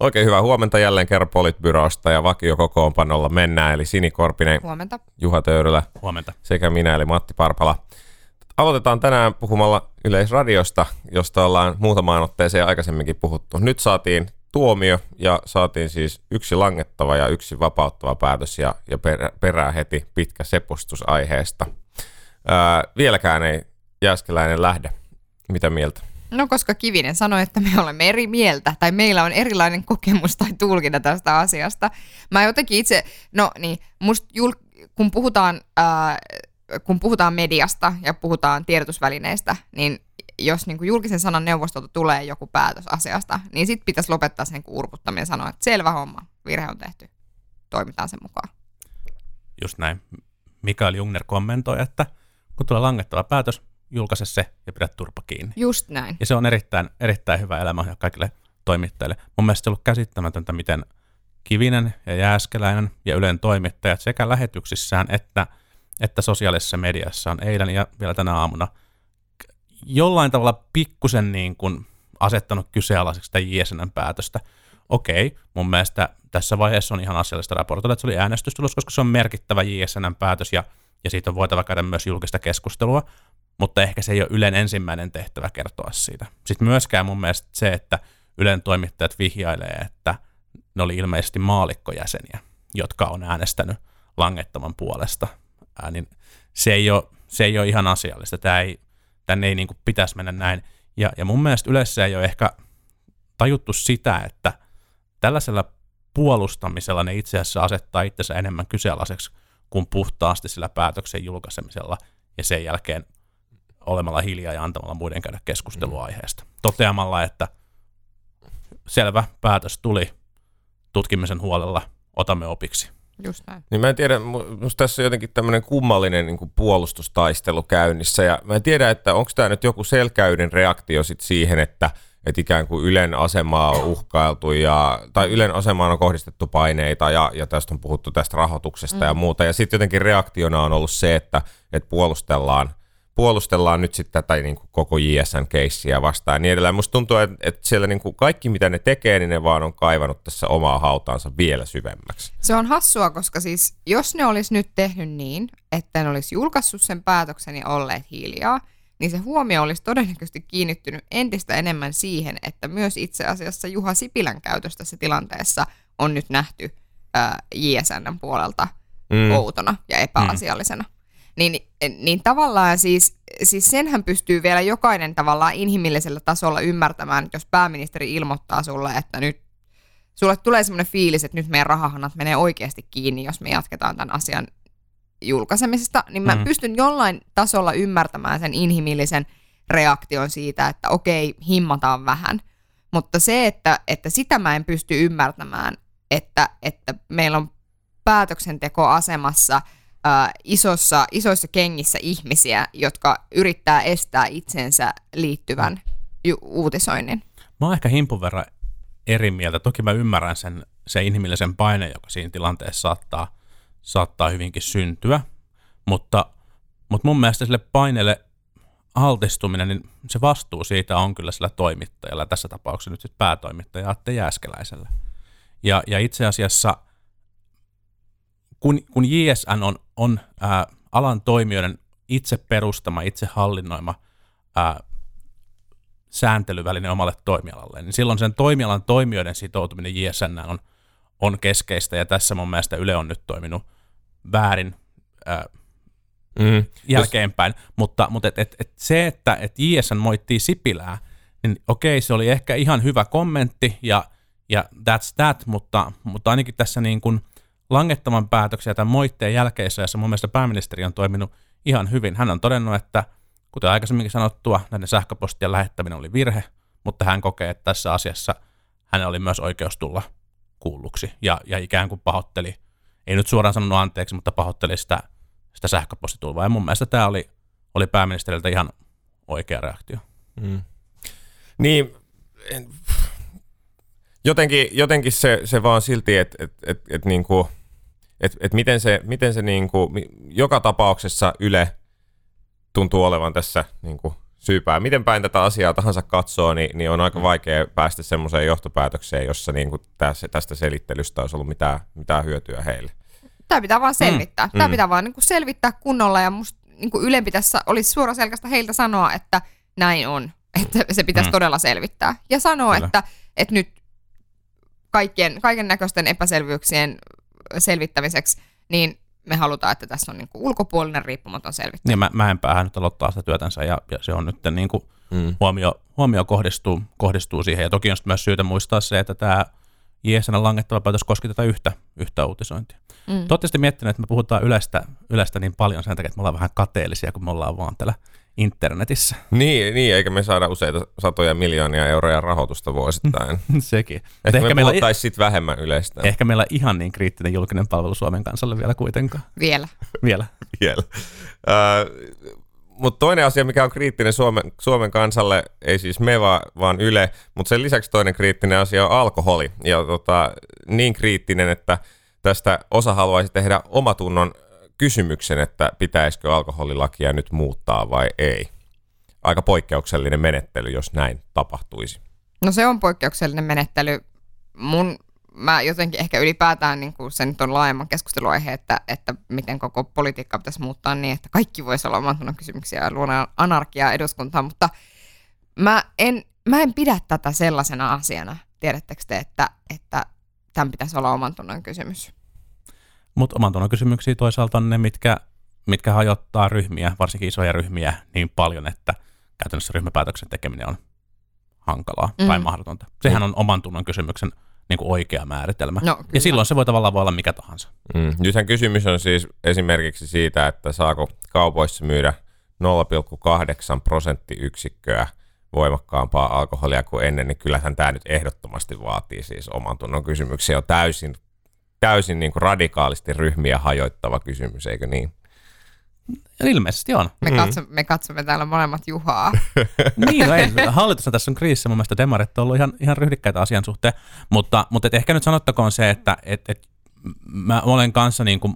Oikein hyvää huomenta jälleen kerran Politbyrosta ja vakiokokoonpanolla mennään, eli Sini Korpinen, Huomenta. Juha Töyrylä Huomenta. sekä minä, eli Matti Parpala. Aloitetaan tänään puhumalla Yleisradiosta, josta ollaan muutamaan otteeseen aikaisemminkin puhuttu. Nyt saatiin tuomio ja saatiin siis yksi langettava ja yksi vapauttava päätös ja, ja perä, perää heti pitkä sepustus aiheesta. Ää, vieläkään ei Jääskeläinen lähde. Mitä mieltä? No koska Kivinen sanoi, että me olemme eri mieltä, tai meillä on erilainen kokemus tai tulkinta tästä asiasta. Mä jotenkin itse, no niin, musta jul, kun, puhutaan, ää, kun puhutaan mediasta ja puhutaan tiedotusvälineistä, niin jos niin kuin julkisen sanan neuvostolta tulee joku päätös asiasta, niin sitten pitäisi lopettaa sen urputtaminen ja sanoa, että selvä homma, virhe on tehty, toimitaan sen mukaan. Just näin. Mikael Jungner kommentoi, että kun tulee langettava päätös, julkaise se ja pidä turpa kiinni. Just näin. Ja se on erittäin, erittäin hyvä elämä kaikille toimittajille. Mun mielestä se on ollut käsittämätöntä, miten Kivinen ja Jääskeläinen ja Ylen toimittajat sekä lähetyksissään että, että sosiaalisessa mediassa on eilen ja vielä tänä aamuna jollain tavalla pikkusen niin kuin asettanut kyseenalaiseksi sitä JSNn päätöstä. Okei, mun mielestä tässä vaiheessa on ihan asiallista raportoida, että se oli äänestystulos, koska se on merkittävä JSNn päätös ja, ja siitä on voitava käydä myös julkista keskustelua, mutta ehkä se ei ole Ylen ensimmäinen tehtävä kertoa siitä. Sitten myöskään mun mielestä se, että Ylen toimittajat vihjailee, että ne oli ilmeisesti maalikkojäseniä, jotka on äänestänyt langettavan puolesta, ää, niin se ei, ole, se ei ole ihan asiallista. Tämä ei, tänne ei niin kuin pitäisi mennä näin. Ja, ja mun mielestä yleensä ei ole ehkä tajuttu sitä, että tällaisella puolustamisella ne itse asiassa asettaa itsensä enemmän kyseenalaiseksi kuin puhtaasti sillä päätöksen julkaisemisella ja sen jälkeen olemalla hiljaa ja antamalla muiden käydä keskustelua aiheesta. Toteamalla, että selvä päätös tuli tutkimisen huolella, otamme opiksi. Just näin. Niin mä en tiedä, musta tässä on jotenkin tämmöinen kummallinen niin kuin puolustustaistelu käynnissä ja mä en tiedä, että onko tämä nyt joku selkäyden reaktio sit siihen, että että ikään kuin Ylen asemaa on uhkailtu ja, tai Ylen asemaan on kohdistettu paineita ja, ja tästä on puhuttu tästä rahoituksesta mm. ja muuta. Ja sitten jotenkin reaktiona on ollut se, että, että puolustellaan – puolustellaan nyt sitten tätä niin kuin koko JSN-keissiä vastaan ja niin edelleen. Musta tuntuu, että, että siellä niin kuin kaikki mitä ne tekee, niin ne vaan on kaivannut tässä omaa hautaansa vielä syvemmäksi. Se on hassua, koska siis jos ne olisi nyt tehnyt niin, että ne olisi julkaissut sen päätöksen ja olleet hiljaa, niin se huomio olisi todennäköisesti kiinnittynyt entistä enemmän siihen, että myös itse asiassa Juha Sipilän käytös tässä tilanteessa on nyt nähty äh, JSNn puolelta mm. outona ja epäasiallisena. Mm niin, niin tavallaan siis, siis senhän pystyy vielä jokainen tavallaan inhimillisellä tasolla ymmärtämään, jos pääministeri ilmoittaa sulle, että nyt sulle tulee semmoinen fiilis, että nyt meidän rahahanat menee oikeasti kiinni, jos me jatketaan tämän asian julkaisemisesta, niin mä mm. pystyn jollain tasolla ymmärtämään sen inhimillisen reaktion siitä, että okei, himmataan vähän. Mutta se, että, että sitä mä en pysty ymmärtämään, että, että meillä on päätöksentekoasemassa – äh, isossa, isoissa kengissä ihmisiä, jotka yrittää estää itsensä liittyvän ju- uutisoinnin. Mä oon ehkä himpun verran eri mieltä. Toki mä ymmärrän sen, sen inhimillisen paine, joka siinä tilanteessa saattaa, saattaa hyvinkin syntyä, mutta, mutta mun mielestä sille paineelle altistuminen, niin se vastuu siitä on kyllä sillä toimittajalla, tässä tapauksessa nyt sitten päätoimittaja Atte Jääskeläisellä. Ja, ja itse asiassa kun, kun JSN on, on ää, alan toimijoiden itse perustama, itse hallinnoima ää, sääntelyväline omalle toimialalle, niin silloin sen toimialan toimijoiden sitoutuminen JSN on, on keskeistä, ja tässä mun mielestä Yle on nyt toiminut väärin ää, mm. jälkeenpäin, Jos... mutta, mutta et, et, et se, että et JSN moittii Sipilää, niin okei, se oli ehkä ihan hyvä kommentti, ja, ja that's that, mutta, mutta ainakin tässä niin kuin – langettavan päätöksiä tämän moitteen jälkeisessä, jossa mun mielestä pääministeri on toiminut ihan hyvin. Hän on todennut, että kuten aikaisemminkin sanottua, näiden sähköpostien lähettäminen oli virhe, mutta hän kokee, että tässä asiassa hänellä oli myös oikeus tulla kuulluksi ja, ja ikään kuin pahoitteli, ei nyt suoraan sanonut anteeksi, mutta pahoitteli sitä, sitä sähköpostitulvaa. Ja mun mielestä tämä oli, oli pääministeriltä ihan oikea reaktio. Mm. Niin, en, jotenkin, jotenkin se, se vaan silti, että et, et, et niinku, et, et miten se, miten se niinku, joka tapauksessa Yle tuntuu olevan tässä niinku syypää. Miten päin tätä asiaa tahansa katsoo, niin, niin on aika vaikea päästä semmoiseen johtopäätökseen, jossa niin kuin tästä, tästä selittelystä olisi ollut mitään, mitään hyötyä heille. Tämä pitää vaan selvittää. Mm. Tämä pitää vaan niin kuin selvittää kunnolla ja musta niin kuin Ylen pitäisi, olisi suoraselkäistä heiltä sanoa, että näin on. Että se pitäisi mm. todella selvittää. Ja sanoa, Kyllä. että, että nyt kaikkien, kaiken näköisten epäselvyyksien selvittämiseksi, niin me halutaan, että tässä on niin kuin ulkopuolinen riippumaton selvittäjä. Niin, mä, Mäenpäähän nyt aloittaa sitä työtänsä ja, ja se on nyt niin kuin mm. huomio, huomio kohdistuu, kohdistuu siihen. Ja toki on myös syytä muistaa se, että tämä JSN langettava päätös koski tätä yhtä, yhtä uutisointia. Mm. Toivottavasti miettinyt, että me puhutaan Ylestä, Ylestä niin paljon sen takia, että me ollaan vähän kateellisia, kun me ollaan vaan täällä internetissä. Niin, niin, eikä me saada useita satoja miljoonia euroja rahoitusta vuosittain. Sekin. Ehkä, ehkä me puhuttaisiin sitten vähemmän yleistä. Ehkä meillä ihan niin kriittinen julkinen palvelu Suomen kansalle vielä kuitenkaan. Vielä. vielä. vielä. Uh, mutta toinen asia, mikä on kriittinen Suomen, Suomen kansalle, ei siis me vaan, vaan Yle, mutta sen lisäksi toinen kriittinen asia on alkoholi. Ja tota, niin kriittinen, että tästä osa haluaisi tehdä omatunnon kysymyksen, että pitäisikö alkoholilakia nyt muuttaa vai ei. Aika poikkeuksellinen menettely, jos näin tapahtuisi. No se on poikkeuksellinen menettely. Mun, mä jotenkin ehkä ylipäätään niin kuin se nyt on laajemman keskusteluaihe, että, että miten koko politiikka pitäisi muuttaa niin, että kaikki voisi olla omantunnon kysymyksiä ja luoda anarkiaa eduskuntaan, mutta mä en, mä en pidä tätä sellaisena asiana, tiedättekö te, että, että tämän pitäisi olla omantunnon kysymys. Mutta oman tunnon kysymyksiä toisaalta on ne, mitkä, mitkä hajottaa ryhmiä, varsinkin isoja ryhmiä, niin paljon, että käytännössä ryhmäpäätöksen tekeminen on hankalaa mm. tai mahdotonta. Sehän on oman tunnon kysymyksen niin kuin oikea määritelmä. No, ja silloin se voi tavallaan voi olla mikä tahansa. Mm. Nythän kysymys on siis esimerkiksi siitä, että saako kaupoissa myydä 0,8 prosenttiyksikköä voimakkaampaa alkoholia kuin ennen, niin kyllähän tämä nyt ehdottomasti vaatii siis oman tunnon kysymyksiä. On täysin täysin niin kuin radikaalisti ryhmiä hajoittava kysymys, eikö niin? Ilmeisesti on. Me, mm. katso, me katsomme täällä molemmat Juhaa. niin, no ei, hallitus tässä on kriisissä. Mun mielestä demarit on ollut ihan, ihan ryhdikkäitä asian suhteen. Mutta, mutta et ehkä nyt sanottakoon se, että et, et, mä olen kanssa niin kuin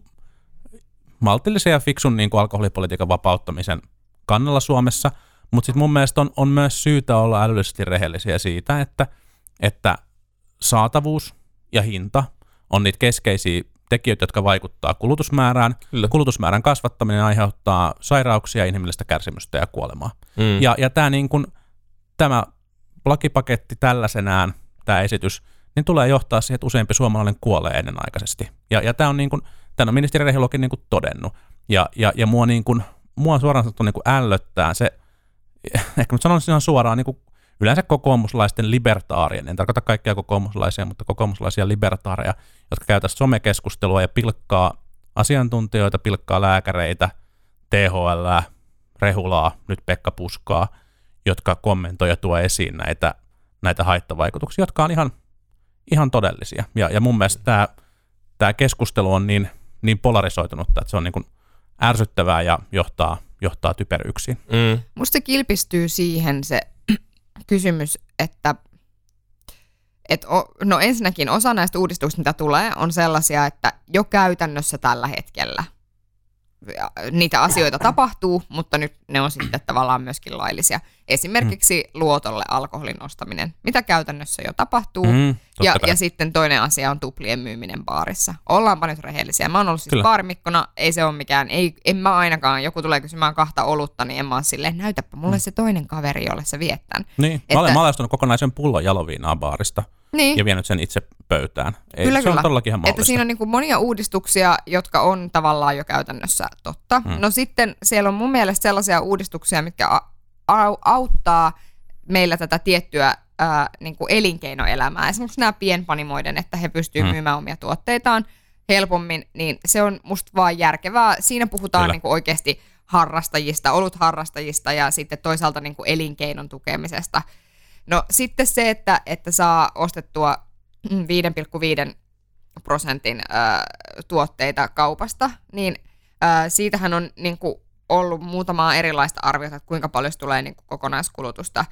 maltillisen ja fiksun niin kuin alkoholipolitiikan vapauttamisen kannalla Suomessa. Mutta sitten mun mielestä on, on myös syytä olla älyllisesti rehellisiä siitä, että, että saatavuus ja hinta – on niitä keskeisiä tekijöitä, jotka vaikuttaa kulutusmäärään. Kyllä. Kulutusmäärän kasvattaminen aiheuttaa sairauksia, inhimillistä kärsimystä ja kuolemaa. Mm. Ja, ja tämä, niin kun, tämä lakipaketti tällaisenään, tämä esitys, niin tulee johtaa siihen, että useampi suomalainen kuolee ennenaikaisesti. Ja, ja tämä on, niin kun, tämän on ministeri Rehilokin niin todennut. Ja, ja, ja mua, niin kun, mua suoraan sanottu niin ällöttää se, ehkä mä sanon ihan suoraan, niin yleensä kokoomuslaisten libertaarien, en tarkoita kaikkia kokoomuslaisia, mutta kokoomuslaisia libertaareja, jotka käytävät somekeskustelua ja pilkkaa asiantuntijoita, pilkkaa lääkäreitä, THL, Rehulaa, nyt Pekka Puskaa, jotka kommentoi ja tuo esiin näitä, näitä haittavaikutuksia, jotka on ihan, ihan todellisia. Ja, ja mun mielestä tämä, tämä keskustelu on niin, niin polarisoitunutta, että se on niin kuin ärsyttävää ja johtaa, johtaa typeryksiin. Mm. Musta se kilpistyy siihen se kysymys, että et o, no ensinnäkin osa näistä uudistuksista, mitä tulee, on sellaisia, että jo käytännössä tällä hetkellä – niitä asioita tapahtuu, mutta nyt ne on sitten tavallaan myöskin laillisia. Esimerkiksi mm. luotolle alkoholin ostaminen, mitä käytännössä jo tapahtuu. Mm, ja, ja sitten toinen asia on tuplien myyminen baarissa. Ollaanpa nyt rehellisiä. Mä oon ollut siis baarimikkona, ei se ole mikään, ei, en mä ainakaan, joku tulee kysymään kahta olutta, niin en mä ole silleen, näytäpä mulle mm. se toinen kaveri, jolle se viettän. Niin, että, mä olen, mä olen kokonaisen pullon jaloviinaa baarista niin. ja vienyt sen itse pöytään. Ei, kyllä, se kyllä. on todellakin ihan Että siinä on niin kuin monia uudistuksia, jotka on tavallaan jo käytännössä totta. Hmm. No sitten siellä on mun mielestä sellaisia uudistuksia, mitkä a- auttaa meillä tätä tiettyä ää, niin kuin elinkeinoelämää. Esimerkiksi nämä pienpanimoiden, että he pystyvät hmm. myymään omia tuotteitaan helpommin, niin se on musta vaan järkevää. Siinä puhutaan niin kuin oikeasti harrastajista, olutharrastajista ja sitten toisaalta niin kuin elinkeinon tukemisesta – No sitten se, että, että saa ostettua 5,5 prosentin äh, tuotteita kaupasta, niin äh, siitähän on niin kuin, ollut muutamaa erilaista arviota, että kuinka paljon se tulee niin kuin, kokonaiskulutusta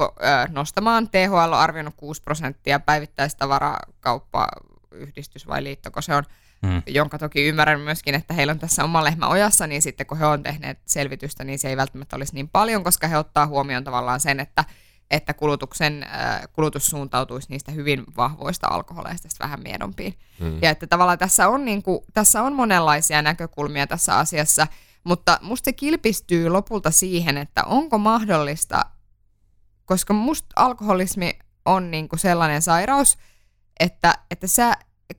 ko- äh, nostamaan. THL on arvioinut 6 prosenttia, päivittäistavarakauppa, yhdistys vai liitto, kun se on mm. jonka toki ymmärrän myöskin, että heillä on tässä oma lehmä ojassa, niin sitten kun he on tehneet selvitystä, niin se ei välttämättä olisi niin paljon, koska he ottaa huomioon tavallaan sen, että että kulutuksen, äh, kulutus suuntautuisi niistä hyvin vahvoista alkoholeista vähän miedompiin. Mm. Ja että tavallaan tässä on, niin kuin, tässä on monenlaisia näkökulmia tässä asiassa, mutta musta se kilpistyy lopulta siihen, että onko mahdollista, koska musta alkoholismi on niin kuin sellainen sairaus, että, että sä,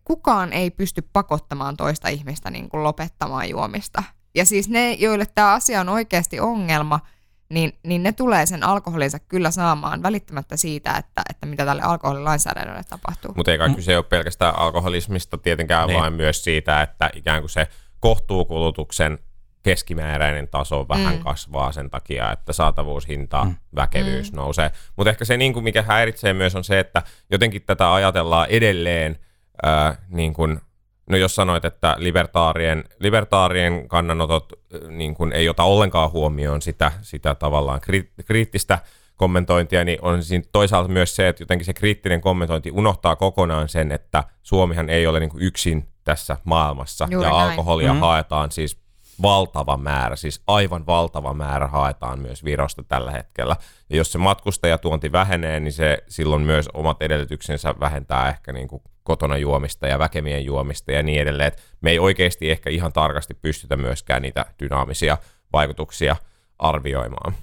kukaan ei pysty pakottamaan toista ihmistä niin kuin lopettamaan juomista. Ja siis ne, joille tämä asia on oikeasti ongelma – niin, niin ne tulee sen alkoholinsa kyllä saamaan välittämättä siitä, että, että mitä tälle alkoholilainsäädännölle tapahtuu. Mutta ei kai kyse ole pelkästään alkoholismista tietenkään, niin. vaan myös siitä, että ikään kuin se kohtuukulutuksen keskimääräinen taso vähän mm. kasvaa sen takia, että saatavuushinta, mm. väkevyys mm. nousee. Mutta ehkä se, niin kuin mikä häiritsee myös, on se, että jotenkin tätä ajatellaan edelleen äh, niin kuin No jos sanoit, että libertaarien, libertaarien kannanotot niin kuin ei ota ollenkaan huomioon sitä, sitä tavallaan kriittistä kommentointia, niin on siinä toisaalta myös se, että jotenkin se kriittinen kommentointi unohtaa kokonaan sen, että Suomihan ei ole niin kuin yksin tässä maailmassa Juuri ja näin. alkoholia mm-hmm. haetaan siis valtava määrä, siis aivan valtava määrä haetaan myös Virosta tällä hetkellä. Ja jos se matkustajatuonti vähenee, niin se silloin myös omat edellytyksensä vähentää ehkä niin kuin kotona juomista ja väkemien juomista ja niin edelleen. Et me ei oikeasti ehkä ihan tarkasti pystytä myöskään niitä dynaamisia vaikutuksia arvioimaan.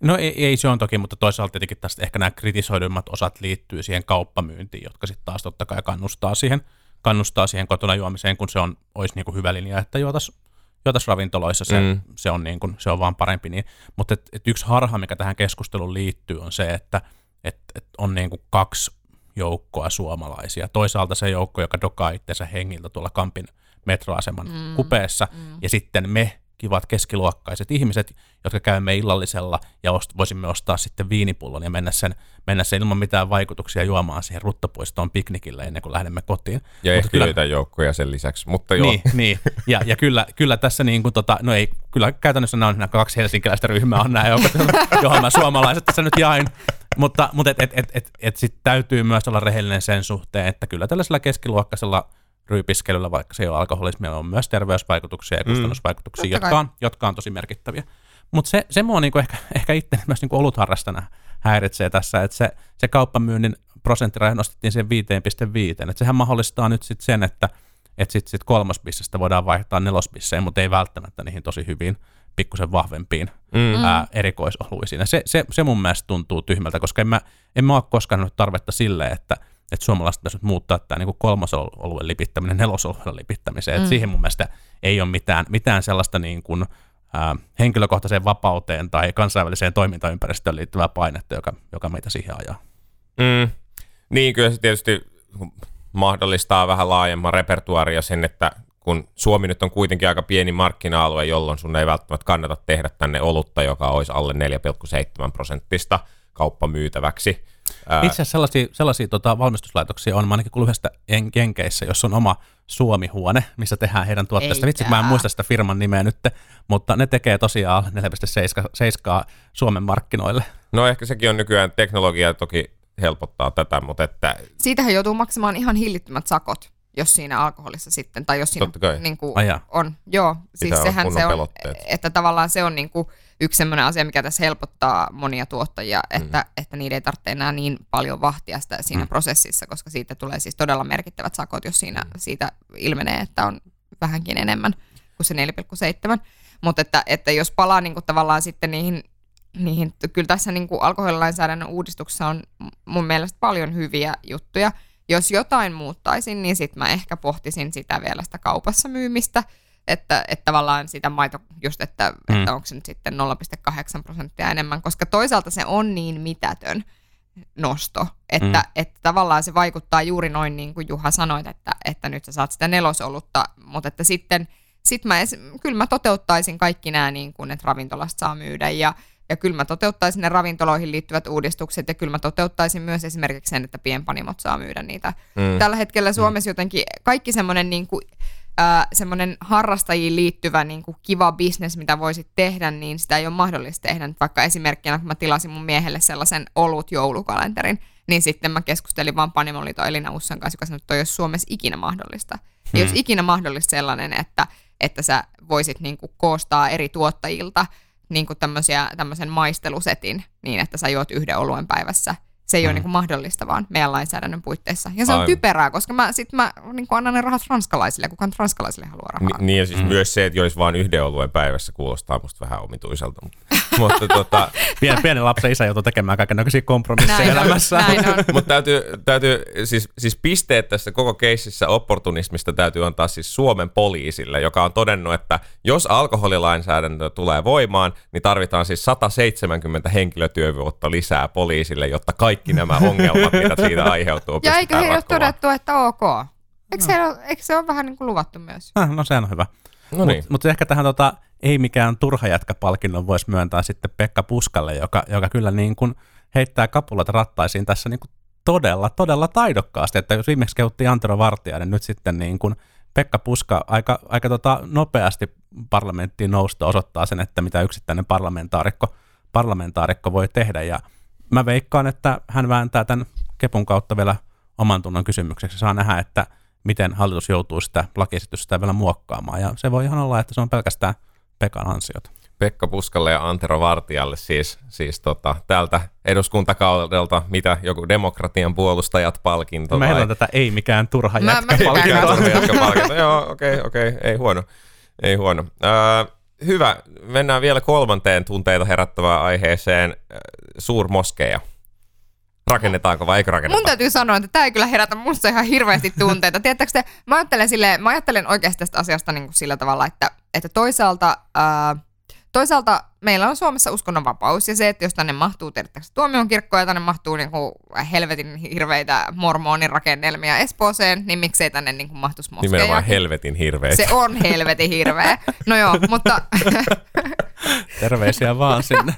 No ei, ei se on toki, mutta toisaalta tietenkin tästä ehkä nämä kritisoidummat osat liittyy siihen kauppamyyntiin, jotka sitten taas totta kai kannustaa siihen, kannustaa siihen kotona juomiseen, kun se on, olisi niin kuin hyvä linja, että juotaisiin juotais ravintoloissa, se, mm. se, on niin kuin, se on vaan parempi niin. Mutta et, et yksi harha, mikä tähän keskusteluun liittyy, on se, että et, et on niin kuin kaksi joukkoa suomalaisia. Toisaalta se joukko, joka dokaa itsensä hengiltä tuolla Kampin metroaseman mm, kupeessa, mm. ja sitten me kivat keskiluokkaiset ihmiset, jotka käymme illallisella ja ost- voisimme ostaa sitten viinipullon ja mennä sen, mennä sen ilman mitään vaikutuksia juomaan siihen ruttopuistoon piknikille ennen kuin lähdemme kotiin. Ja mutta ehkä kyllä, joukkoja sen lisäksi, mutta joo. Niin, niin. Ja, ja kyllä, kyllä tässä niin kuin tota, no ei, kyllä käytännössä nämä on nämä kaksi helsinkiläistä ryhmää on nämä joukot, johon mä suomalaiset tässä nyt jain. Mutta, mutta et, et, et, et, et sit täytyy myös olla rehellinen sen suhteen, että kyllä tällaisella keskiluokkaisella ryypiskelyllä, vaikka se ei ole alkoholismia, on myös terveysvaikutuksia ja mm. kustannusvaikutuksia, mm. jotka, on, jotka on tosi merkittäviä. Mutta se, se mua niinku ehkä, ehkä itse myös niinku olutharrastana häiritsee tässä, että se, se kauppamyynnin prosenttiraja nostettiin sen 5,5. Että sehän mahdollistaa nyt sitten sen, että et sitten sit kolmosbissestä voidaan vaihtaa nelospisseen, mutta ei välttämättä niihin tosi hyvin pikkusen vahvempiin mm. ää, erikoisoluisiin. Ja se, se, se mun mielestä tuntuu tyhmältä, koska en mä, en mä ole koskaan nyt tarvetta sille, että – että suomalaiset pitäisi muuttaa tämä niin kolmasoluen lipittäminen nelosoluen lipittämiseen. Mm. Että siihen mun mielestä ei ole mitään, mitään sellaista niin kuin, ää, henkilökohtaiseen vapauteen tai kansainväliseen toimintaympäristöön liittyvää painetta, joka, joka meitä siihen ajaa. Mm. Niin, kyllä se tietysti mahdollistaa vähän laajemman repertuaria sen, että kun Suomi nyt on kuitenkin aika pieni markkina-alue, jolloin sun ei välttämättä kannata tehdä tänne olutta, joka olisi alle 4,7 prosenttista kauppamyytäväksi itse asiassa sellaisia, sellaisia tota, valmistuslaitoksia on, mä ainakin kuullut yhdestä Jenkeissä, jos on oma Suomi-huone, missä tehdään heidän tuotteista. Vitsi, mä en muista sitä firman nimeä nyt, mutta ne tekee tosiaan 4,7 Suomen markkinoille. No ehkä sekin on nykyään teknologia toki helpottaa tätä, mutta että... Siitähän joutuu maksamaan ihan hillittömät sakot jos siinä alkoholissa sitten, tai jos siinä niin kuin, on. Joo, siis Pitää sehän se on, pelotteet. että tavallaan se on niin kuin, yksi sellainen asia, mikä tässä helpottaa monia tuottajia, mm. että, että niiden ei tarvitse enää niin paljon vahtia sitä siinä mm. prosessissa, koska siitä tulee siis todella merkittävät sakot, jos siinä mm. siitä ilmenee, että on vähänkin enemmän kuin se 4,7. Mutta että, että jos palaa niin kuin tavallaan sitten niihin, niihin kyllä tässä niin kuin alkoholilainsäädännön uudistuksessa on mun mielestä paljon hyviä juttuja. Jos jotain muuttaisin, niin sitten mä ehkä pohtisin sitä vielä sitä kaupassa myymistä – että, että tavallaan sitä maito, just että, mm. että onko se nyt sitten 0,8 prosenttia enemmän, koska toisaalta se on niin mitätön nosto, että, mm. että tavallaan se vaikuttaa juuri noin niin kuin Juha sanoit, että, että nyt sä saat sitä nelosolutta, mutta että sitten sit mä, kyllä mä toteuttaisin kaikki nämä, niin kuin, että ravintolasta saa myydä ja, ja kyllä mä toteuttaisin ne ravintoloihin liittyvät uudistukset ja kyllä mä toteuttaisin myös esimerkiksi sen, että pienpanimot saa myydä niitä. Mm. Tällä hetkellä Suomessa mm. jotenkin kaikki semmoinen niin kuin äh, semmoinen harrastajiin liittyvä niin kuin kiva bisnes, mitä voisit tehdä, niin sitä ei ole mahdollista tehdä. Nyt vaikka esimerkkinä, kun mä tilasin mun miehelle sellaisen olut joulukalenterin, niin sitten mä keskustelin vaan Panimoliiton Elina Ussan kanssa, joka sanoi, että toi olisi Suomessa ikinä mahdollista. Hmm. Ei olisi ikinä mahdollista sellainen, että, että sä voisit niin kuin koostaa eri tuottajilta niin kuin tämmöisen maistelusetin niin, että sä juot yhden oluen päivässä se ei mm. ole niin mahdollista vaan meidän lainsäädännön puitteissa. Ja se on Aivan. typerää, koska mä, sit mä niin annan ne rahat ranskalaisille, kukaan ranskalaisille haluaa rahaa. Ni, niin ja siis mm. myös se, että joisi vain yhden oluen päivässä, kuulostaa musta vähän omituiselta. Mutta tota... Pien, pienen lapsen isä joutuu tekemään kaikenlaisia kompromisseja elämässä. Mutta täytyy, täytyy siis, siis pisteet tässä koko keississä opportunismista täytyy antaa siis Suomen poliisille, joka on todennut, että jos alkoholilainsäädäntö tulee voimaan, niin tarvitaan siis 170 henkilötyövuotta lisää poliisille, jotta kaikki nämä ongelmat, mitä siitä aiheutuu, Ja eikö he ole todettu, että ok? Eikö, no. se, ole, eikö se ole vähän niin kuin luvattu myös? Ah, no se on hyvä. No niin. Mutta mut ehkä tähän tota, ei mikään turha jätkä-palkinnon voisi myöntää sitten Pekka Puskalle, joka, joka kyllä niin kuin heittää kapulat rattaisiin tässä niin kuin todella, todella taidokkaasti. Että jos viimeksi kehuttiin Antero Vartiainen, nyt sitten niin kuin Pekka Puska aika, aika tota nopeasti parlamenttiin nousta osoittaa sen, että mitä yksittäinen parlamentaarikko, parlamentaarikko voi tehdä. Ja mä veikkaan, että hän vääntää tämän kepun kautta vielä oman tunnon kysymykseksi. Saa nähdä, että miten hallitus joutuu sitä lakiesitystä vielä muokkaamaan. Ja se voi ihan olla, että se on pelkästään Pekan ansiot. Pekka Puskalle ja Antero Vartijalle siis, siis tota, tältä eduskuntakaudelta, mitä joku demokratian puolustajat palkinto. Meillä on tätä ei mikään turha jätkä palkinto. Joo, okei, okay, okei, okay, ei huono. Ei huono. Äh, hyvä, mennään vielä kolmanteen tunteita herättävään aiheeseen, suurmoskeja. Rakennetaanko vai eikö rakenneta? Mun täytyy sanoa, että tämä ei kyllä herätä musta ihan hirveästi tunteita. Tiedättekö te, mä ajattelen, sille, mä ajattelen oikeasti tästä asiasta niin kuin sillä tavalla, että, että toisaalta, ää, toisaalta meillä on Suomessa uskonnonvapaus ja se, että jos tänne mahtuu tiedättekö, tuomion kirkkoja ja tänne mahtuu niin kuin helvetin hirveitä mormonirakennelmia Espooseen, niin miksei tänne niin kuin mahtuisi moskeja. Nimenomaan helvetin hirveitä. Se on helvetin hirveä. No joo, mutta... Terveisiä vaan sinne.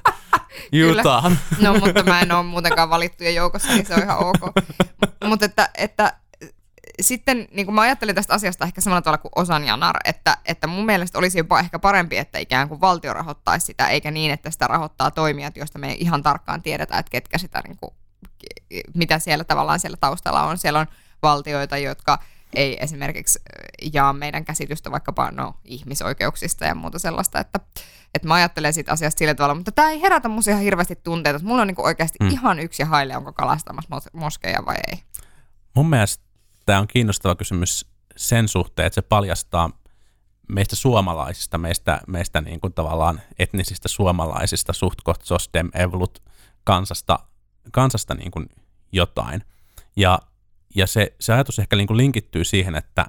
Jutaan. No, mutta mä en ole muutenkaan valittujen joukossa, niin se on ihan ok. mutta että, että sitten niin kuin mä ajattelin tästä asiasta ehkä samalla tavalla kuin Osan Janar, että, että mun mielestä olisi jopa ehkä parempi, että ikään kuin valtio rahoittaisi sitä, eikä niin, että sitä rahoittaa toimijat, joista me ei ihan tarkkaan tiedetä, että ketkä sitä, niin kuin, mitä siellä tavallaan siellä taustalla on. Siellä on valtioita, jotka ei esimerkiksi jaa meidän käsitystä vaikkapa no, ihmisoikeuksista ja muuta sellaista, että, että mä ajattelen siitä asiasta sillä tavalla, mutta tämä ei herätä musta ihan hirveästi tunteita. Mulla on niin oikeasti mm. ihan yksi haile, onko kalastamassa moskeja vai ei. Mun mielestä tämä on kiinnostava kysymys sen suhteen, että se paljastaa meistä suomalaisista, meistä, meistä niin kuin tavallaan etnisistä suomalaisista, suht sosdem evlut kansasta, kansasta niin kuin jotain. Ja, ja se, se ajatus ehkä niin kuin linkittyy siihen, että,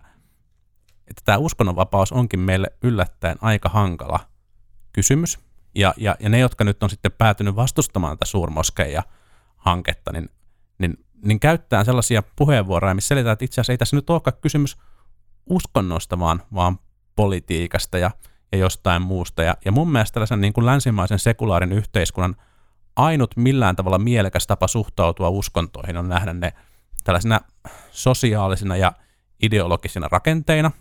että tämä uskonnonvapaus onkin meille yllättäen aika hankala kysymys. Ja, ja, ja ne, jotka nyt on sitten päätynyt vastustamaan tätä suurmoskeja hanketta, niin, niin, niin käyttää sellaisia puheenvuoroja, missä selitetään, että itse asiassa ei tässä nyt olekaan kysymys uskonnosta, vaan, vaan politiikasta ja, ja jostain muusta. Ja, ja mun mielestä tällaisen niin kuin länsimaisen sekulaarin yhteiskunnan ainut millään tavalla mielekäs tapa suhtautua uskontoihin on nähdä ne tällaisina sosiaalisina ja ideologisina rakenteina,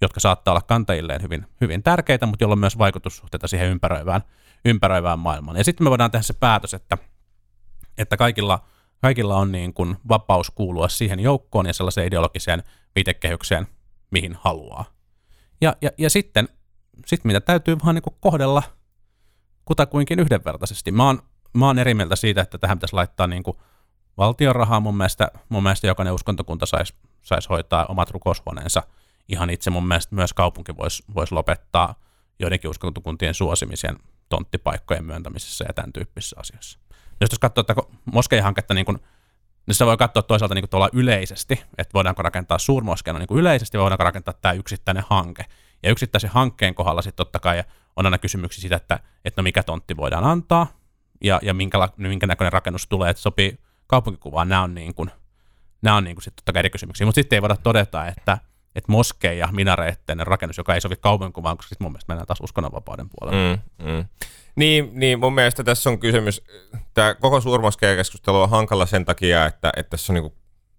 jotka saattaa olla kantajilleen hyvin, hyvin tärkeitä, mutta jolla on myös vaikutussuhteita siihen ympäröivään, ympäröivään maailmaan. Ja sitten me voidaan tehdä se päätös, että, että kaikilla, kaikilla on niin kuin vapaus kuulua siihen joukkoon ja sellaiseen ideologiseen viitekehykseen, mihin haluaa. Ja, ja, ja sitten sit mitä täytyy vaan niin kuin kohdella kutakuinkin yhdenvertaisesti. Mä oon, mä oon eri mieltä siitä, että tähän pitäisi laittaa niin kuin valtion rahaa. Mun mielestä, mun mielestä jokainen uskontokunta saisi sais hoitaa omat rukoushuoneensa – ihan itse mun mielestä myös kaupunki voisi vois lopettaa joidenkin uskontokuntien suosimisen tonttipaikkojen myöntämisessä ja tämän tyyppisissä asioissa. Jos katsoo että moskeihanketta, niin kun, niin se voi katsoa toisaalta niin tuolla yleisesti, että voidaanko rakentaa suurmoskeena niin yleisesti, vai voidaanko rakentaa tämä yksittäinen hanke. Ja yksittäisen hankkeen kohdalla sitten totta kai on aina kysymyksiä siitä, että, että no mikä tontti voidaan antaa, ja, ja minkä, minkä näköinen rakennus tulee, että sopii kaupunkikuvaan. Nämä on, niin kuin, nämä on niin kuin sitten totta kai eri kysymyksiä, mutta sitten ei voida todeta, että, että moskeja, minareetteinen rakennus, joka ei sovi kaupunkuvaan, koska sitten mun mielestä mennään taas uskonnonvapauden puolelle. Mm, mm. Niin, niin, mun mielestä tässä on kysymys, tämä koko suurmoskea keskustelu on hankala sen takia, että, että tässä on niin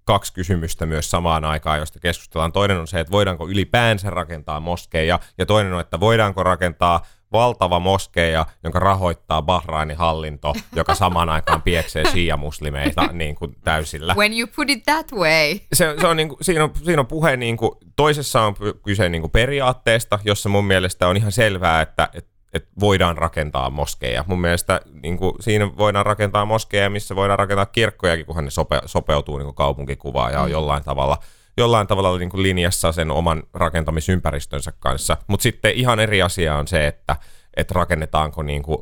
kaksi kysymystä myös samaan aikaan, josta keskustellaan. Toinen on se, että voidaanko ylipäänsä rakentaa moskeja, ja toinen on, että voidaanko rakentaa valtava moskeja, jonka rahoittaa Bahrainin hallinto, joka samaan aikaan pieksee shia-muslimeita niin kuin täysillä. When you put it that way. Se, se on niin kuin, siinä, on, siinä on puhe, niin kuin, toisessa on kyse niin kuin periaatteesta, jossa mun mielestä on ihan selvää, että, että että voidaan rakentaa moskeja. Mun mielestä niin kuin, siinä voidaan rakentaa moskeja, missä voidaan rakentaa kirkkojakin, kunhan ne sope, sopeutuu niin kuin kaupunkikuvaan ja on mm. jollain tavalla, jollain tavalla niin kuin linjassa sen oman rakentamisympäristönsä kanssa. Mutta sitten ihan eri asia on se, että, että rakennetaanko niin kuin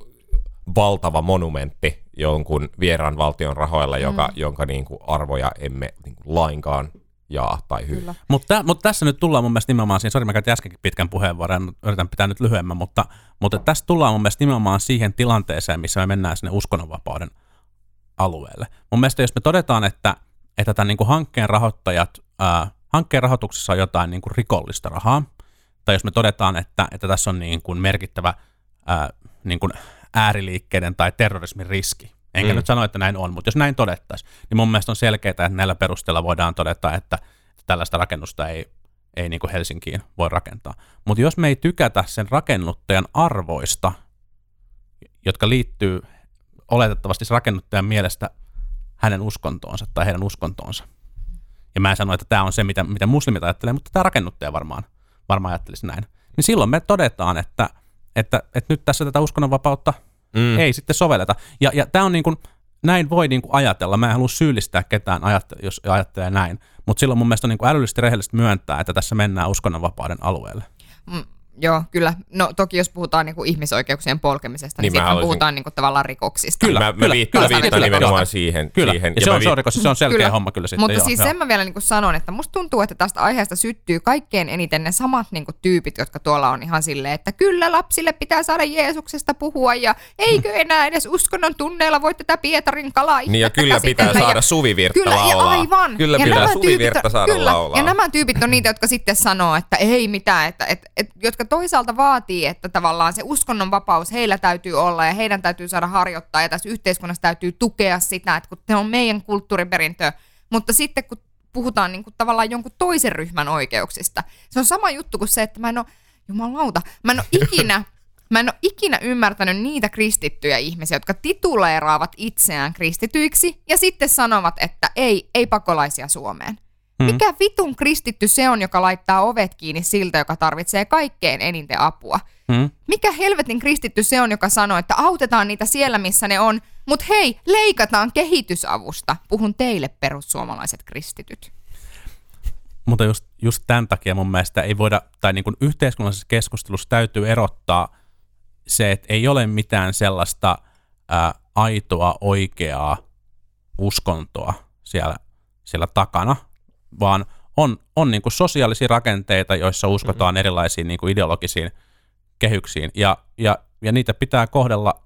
valtava monumentti jonkun vieraan valtion rahoilla, joka, mm. jonka niin kuin arvoja emme niin kuin lainkaan jaa tai hyvä. Mutta, mutta tässä nyt tullaan mun mielestä nimenomaan siihen, sori mä käytin äskenkin pitkän puheenvuoron, yritän pitää nyt lyhyemmän, mutta, mutta tässä tullaan mun mielestä nimenomaan siihen tilanteeseen, missä me mennään sinne uskonnonvapauden alueelle. Mun mielestä jos me todetaan, että, että tämän niin kuin hankkeen rahoittajat, ää, hankkeen rahoituksessa on jotain niin kuin rikollista rahaa, tai jos me todetaan, että, että tässä on niin kuin merkittävä ää, niin kuin ääriliikkeiden tai terrorismin riski, Enkä mm. nyt sano, että näin on, mutta jos näin todettaisiin, niin mun mielestä on selkeää, että näillä perusteella voidaan todeta, että tällaista rakennusta ei, ei niin kuin Helsinkiin voi rakentaa. Mutta jos me ei tykätä sen rakennuttajan arvoista, jotka liittyy oletettavasti rakennuttajan mielestä hänen uskontoonsa tai heidän uskontoonsa. Ja mä en sano, että tämä on se, mitä, mitä muslimit ajattelee, mutta tämä rakennuttaja varmaan, varmaan ajattelisi näin. Niin silloin me todetaan, että, että, että nyt tässä tätä uskonnonvapautta – mm. ei sitten sovelleta. Ja, ja tämä on niin kuin, näin voi niin kuin ajatella. Mä en halua syyllistää ketään, jos ajattelee näin. Mutta silloin mun mielestä on niin kuin älyllisesti rehellisesti myöntää, että tässä mennään uskonnonvapauden alueelle. Mm, Joo, kyllä. No toki jos puhutaan niinku ihmisoikeuksien polkemisesta, niin, niin sitten puhutaan niinku tavallaan rikoksista. Kyllä, mä, kyllä, viittaan, kyllä, viittaan kyllä, nimenomaan kyllä. siihen. Kyllä, siihen. ja, ja se, on, vi... se, on rikos, se on selkeä kyllä. homma kyllä sitten. Mutta joo, siis joo. sen mä vielä niinku sanon, että musta tuntuu, että tästä aiheesta syttyy kaikkein eniten ne samat niinku tyypit, jotka tuolla on ihan silleen, että kyllä lapsille pitää saada Jeesuksesta puhua ja eikö enää edes uskonnon tunneilla voi tätä Pietarin kalaa Niin ja kyllä pitää saada ja, suvivirttä kyllä, laulaa. Ja aivan. Kyllä ja pitää suvivirttä saada kyllä, laulaa. Ja nämä tyypit on niitä, jotka sitten sanoo, että ei mitään, että, että, että, jotka toisaalta vaatii että tavallaan se uskonnonvapaus heillä täytyy olla ja heidän täytyy saada harjoittaa ja tässä yhteiskunnassa täytyy tukea sitä, että kun se on meidän kulttuuriperintö, mutta sitten kun puhutaan niin kuin tavallaan jonkun toisen ryhmän oikeuksista, se on sama juttu kuin se, että mä en ole, jumalauta, mä en ole ikinä Mä en ole ikinä ymmärtänyt niitä kristittyjä ihmisiä, jotka tituleeraavat itseään kristityiksi ja sitten sanovat, että ei, ei pakolaisia Suomeen. Hmm. Mikä vitun kristitty se on, joka laittaa ovet kiinni siltä, joka tarvitsee kaikkein eniten apua? Hmm. Mikä helvetin kristitty se on, joka sanoo, että autetaan niitä siellä, missä ne on, mutta hei, leikataan kehitysavusta. Puhun teille perussuomalaiset kristityt. Mutta just, just tämän takia mun mielestä ei voida, tai niin kuin yhteiskunnallisessa keskustelussa täytyy erottaa se, että ei ole mitään sellaista ää, aitoa, oikeaa uskontoa siellä, siellä takana, vaan on, on niin kuin sosiaalisia rakenteita, joissa uskotaan mm-hmm. erilaisiin niin kuin ideologisiin kehyksiin, ja, ja, ja niitä pitää kohdella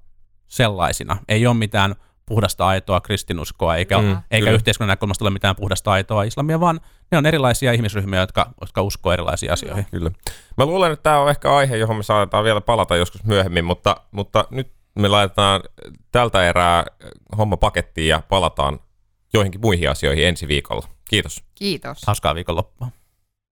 sellaisina. Ei ole mitään puhdasta aitoa kristinuskoa, eikä, mm, eikä yhteiskunnan näkökulmasta ole mitään puhdasta aitoa islamia, vaan ne on erilaisia ihmisryhmiä, jotka, jotka uskoo erilaisiin asioihin. Kyllä. Mä luulen, että tämä on ehkä aihe, johon me saadaan vielä palata joskus myöhemmin, mutta, mutta nyt me laitetaan tältä erää homma pakettiin ja palataan joihinkin muihin asioihin ensi viikolla. Kiitos. Kiitos. Hauskaa viikonloppua.